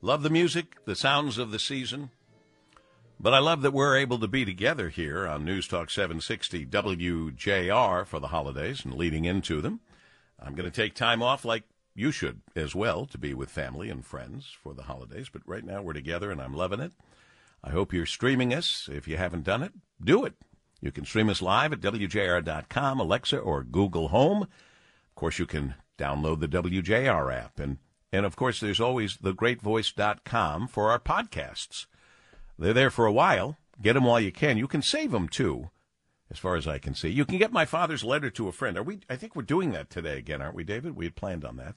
Love the music, the sounds of the season. But I love that we're able to be together here on News Talk 760 WJR for the holidays and leading into them. I'm going to take time off like you should as well to be with family and friends for the holidays. But right now we're together and I'm loving it. I hope you're streaming us. If you haven't done it, do it. You can stream us live at WJR.com, Alexa, or Google Home. Of course, you can download the WJR app. And, and of course, there's always thegreatvoice.com for our podcasts. They're there for a while. Get them while you can. You can save them too, as far as I can see. You can get my father's letter to a friend. Are we? I think we're doing that today again, aren't we, David? We had planned on that,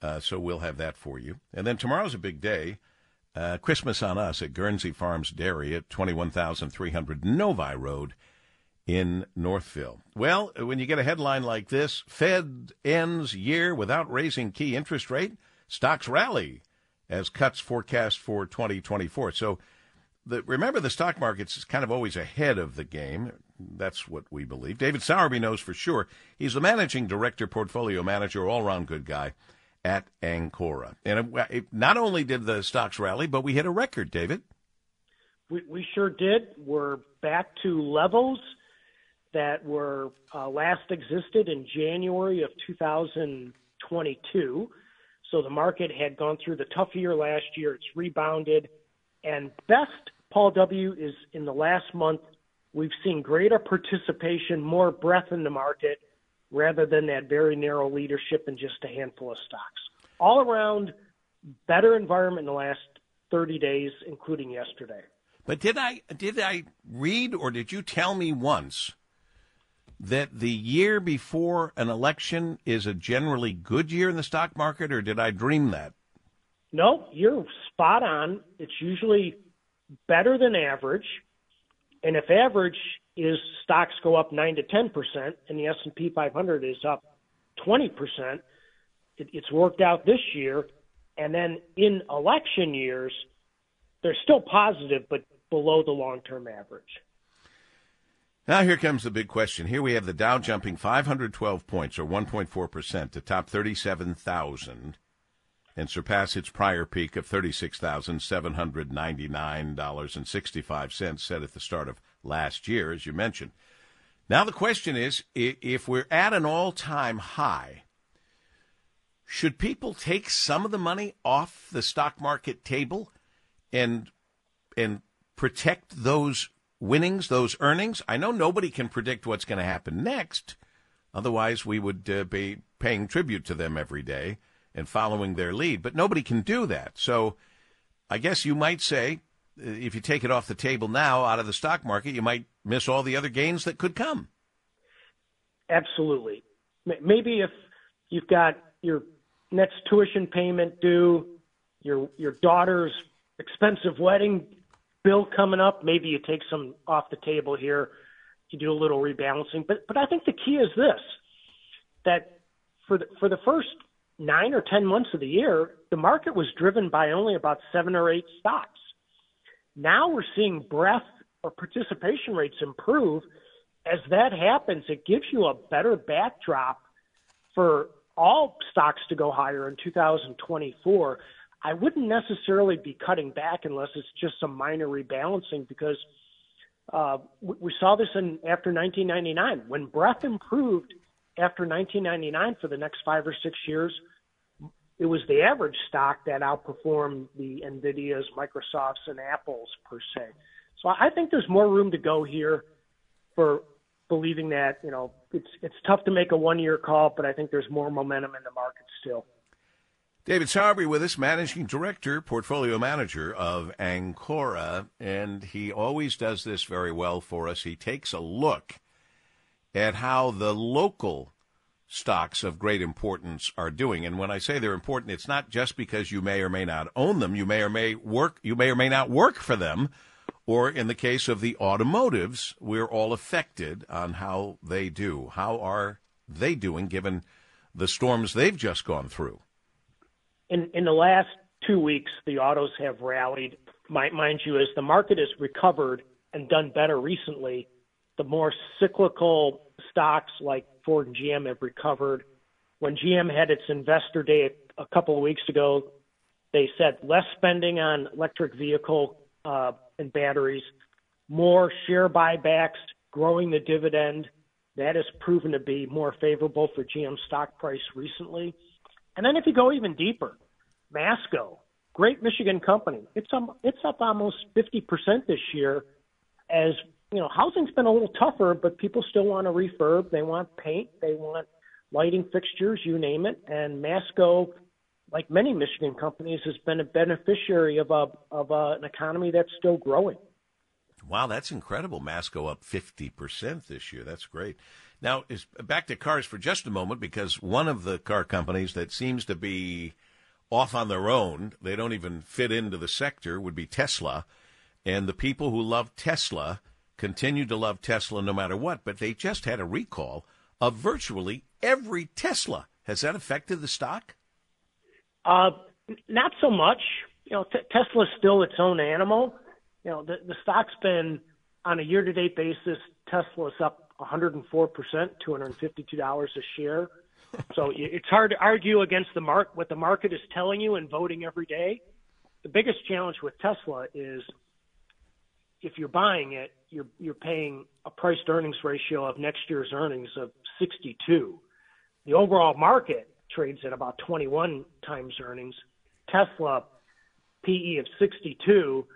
uh, so we'll have that for you. And then tomorrow's a big day. Uh, Christmas on us at Guernsey Farms Dairy at 21,300 Novi Road in Northville. Well, when you get a headline like this, Fed ends year without raising key interest rate, stocks rally as cuts forecast for 2024. So the, remember, the stock market's kind of always ahead of the game. That's what we believe. David Sowerby knows for sure. He's the managing director, portfolio manager, all round good guy at Ancora. And uh, it, it, not only did the stocks rally, but we hit a record, David. We, we sure did. We're back to levels that were uh, last existed in January of 2022. So the market had gone through the tough year last year. It's rebounded. And best, Paul W., is in the last month, we've seen greater participation, more breadth in the market, rather than that very narrow leadership in just a handful of stocks. All around, better environment in the last 30 days, including yesterday. But did I did I read or did you tell me once that the year before an election is a generally good year in the stock market, or did I dream that? No, you're spot on. It's usually better than average, and if average is stocks go up nine to ten percent, and the S and P 500 is up twenty percent, it, it's worked out this year. And then in election years, they're still positive, but below the long-term average. Now here comes the big question. Here we have the Dow jumping 512 points, or 1.4 percent, to top 37,000 and surpass its prior peak of $36,799.65 set at the start of last year, as you mentioned. Now, the question is if we're at an all time high, should people take some of the money off the stock market table and, and protect those winnings, those earnings? I know nobody can predict what's going to happen next. Otherwise, we would uh, be paying tribute to them every day and following their lead. But nobody can do that. So I guess you might say uh, if you take it off the table now out of the stock market, you might miss all the other gains that could come. Absolutely. Maybe if you've got your next tuition payment due, your your daughter's expensive wedding bill coming up, maybe you take some off the table here. You do a little rebalancing, but but I think the key is this: that for the, for the first nine or 10 months of the year, the market was driven by only about seven or eight stocks. Now we're seeing breadth or participation rates improve. As that happens, it gives you a better backdrop for all stocks to go higher in 2024. I wouldn't necessarily be cutting back unless it's just some minor rebalancing because uh, we, we saw this in after 1999 when breadth improved after 1999 for the next five or six years, it was the average stock that outperformed the Nvidias, Microsofts, and Apples per se. So I think there's more room to go here for believing that you know it's it's tough to make a one year call, but I think there's more momentum in the market still. David Sowerby with us, managing director, portfolio manager of Ancora, and he always does this very well for us. He takes a look at how the local stocks of great importance are doing. And when I say they're important, it's not just because you may or may not own them. You may or may work, you may or may not work for them. Or in the case of the automotives, we're all affected on how they do. How are they doing given the storms they've just gone through? In, in the last two weeks, the autos have rallied. Mind you, as the market has recovered and done better recently, the more cyclical stocks like Ford and GM have recovered. When GM had its investor day a couple of weeks ago, They said less spending on electric vehicle uh, and batteries, more share buybacks, growing the dividend. That has proven to be more favorable for GM stock price recently. And then if you go even deeper, Masco, great Michigan company, it's um, it's up almost 50% this year. As you know, housing's been a little tougher, but people still want to refurb. They want paint. They want lighting fixtures, you name it. And Masco like many Michigan companies, has been a beneficiary of a of a, an economy that's still growing. Wow, that's incredible. Masco up fifty percent this year. That's great. Now, is back to cars for just a moment because one of the car companies that seems to be off on their own, they don't even fit into the sector, would be Tesla. And the people who love Tesla continue to love Tesla no matter what, but they just had a recall of virtually every Tesla. Has that affected the stock? Uh, not so much. You know, t- Tesla's still its own animal. You know, the the stock's been on a year-to-date basis. Tesla's up 104 percent, 252 dollars a share. So it's hard to argue against the mark what the market is telling you and voting every day. The biggest challenge with Tesla is if you're buying it, you're you're paying a price to earnings ratio of next year's earnings of 62. The overall market trades at about 21 times earnings. Tesla PE of 62.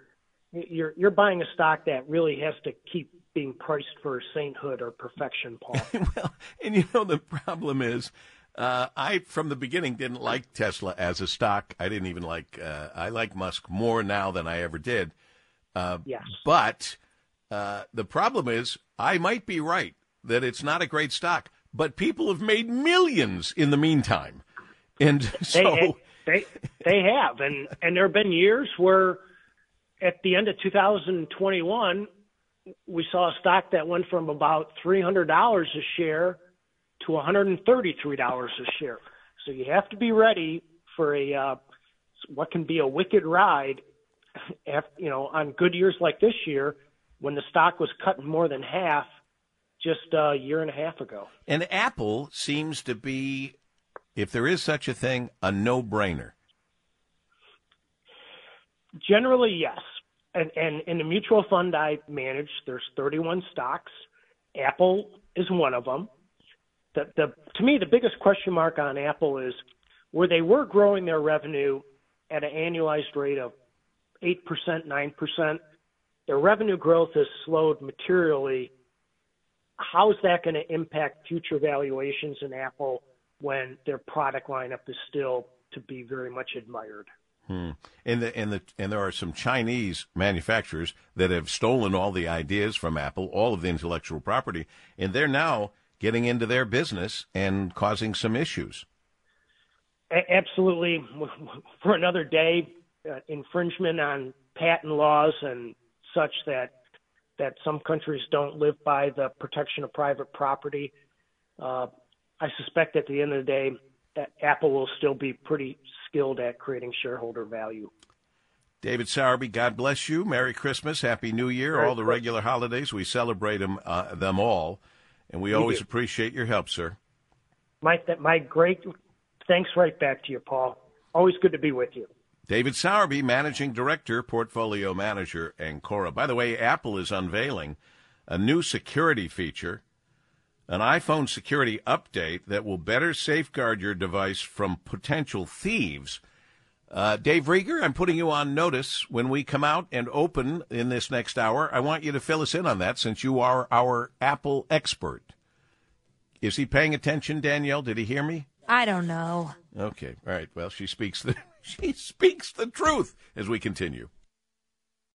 You're you're buying a stock that really has to keep being priced for sainthood or perfection, Paul. well, and you know the problem is. Uh, I, from the beginning, didn't like Tesla as a stock. I didn't even like. Uh, I like Musk more now than I ever did. Uh, yes. But uh, the problem is, I might be right that it's not a great stock but people have made millions in the meantime. And so they, they they have, and and there have been years where, at the end of 2021, we saw a stock that went from about three hundred dollars a share to 133 dollars a share. So you have to be ready for a uh, what can be a wicked ride. After, you know, on good years like this year, when the stock was cut more than half just a year and a half ago. And Apple seems to be, if there is such a thing, a no brainer. Generally, yes. And, and in the mutual fund I manage, there's 31 stocks. Apple is one of them. The, the, to me, the biggest question mark on Apple is where they were growing their revenue at an annualized rate of 8%, 9%, their revenue growth has slowed materially how is that going to impact future valuations in Apple when their product lineup is still to be very much admired? Hmm. And the and the and there are some Chinese manufacturers that have stolen all the ideas from Apple, all of the intellectual property, and they're now getting into their business and causing some issues. Absolutely, for another day, uh, infringement on patent laws and such that that some countries don't live by the protection of private property. Uh, I suspect at the end of the day, Apple will still be pretty skilled at creating shareholder value. David Sowerby, God bless you. Merry Christmas, Happy New Year, all the regular holidays. We celebrate them, uh, them all, and we, we always do. appreciate your help, sir. My, my great thanks right back to you, Paul. Always good to be with you. David Sowerby, Managing Director, Portfolio Manager, Ancora. By the way, Apple is unveiling a new security feature, an iPhone security update that will better safeguard your device from potential thieves. Uh, Dave Rieger, I'm putting you on notice when we come out and open in this next hour. I want you to fill us in on that since you are our Apple expert. Is he paying attention, Danielle? Did he hear me? I don't know. Okay. All right. Well, she speaks the she speaks the truth as we continue.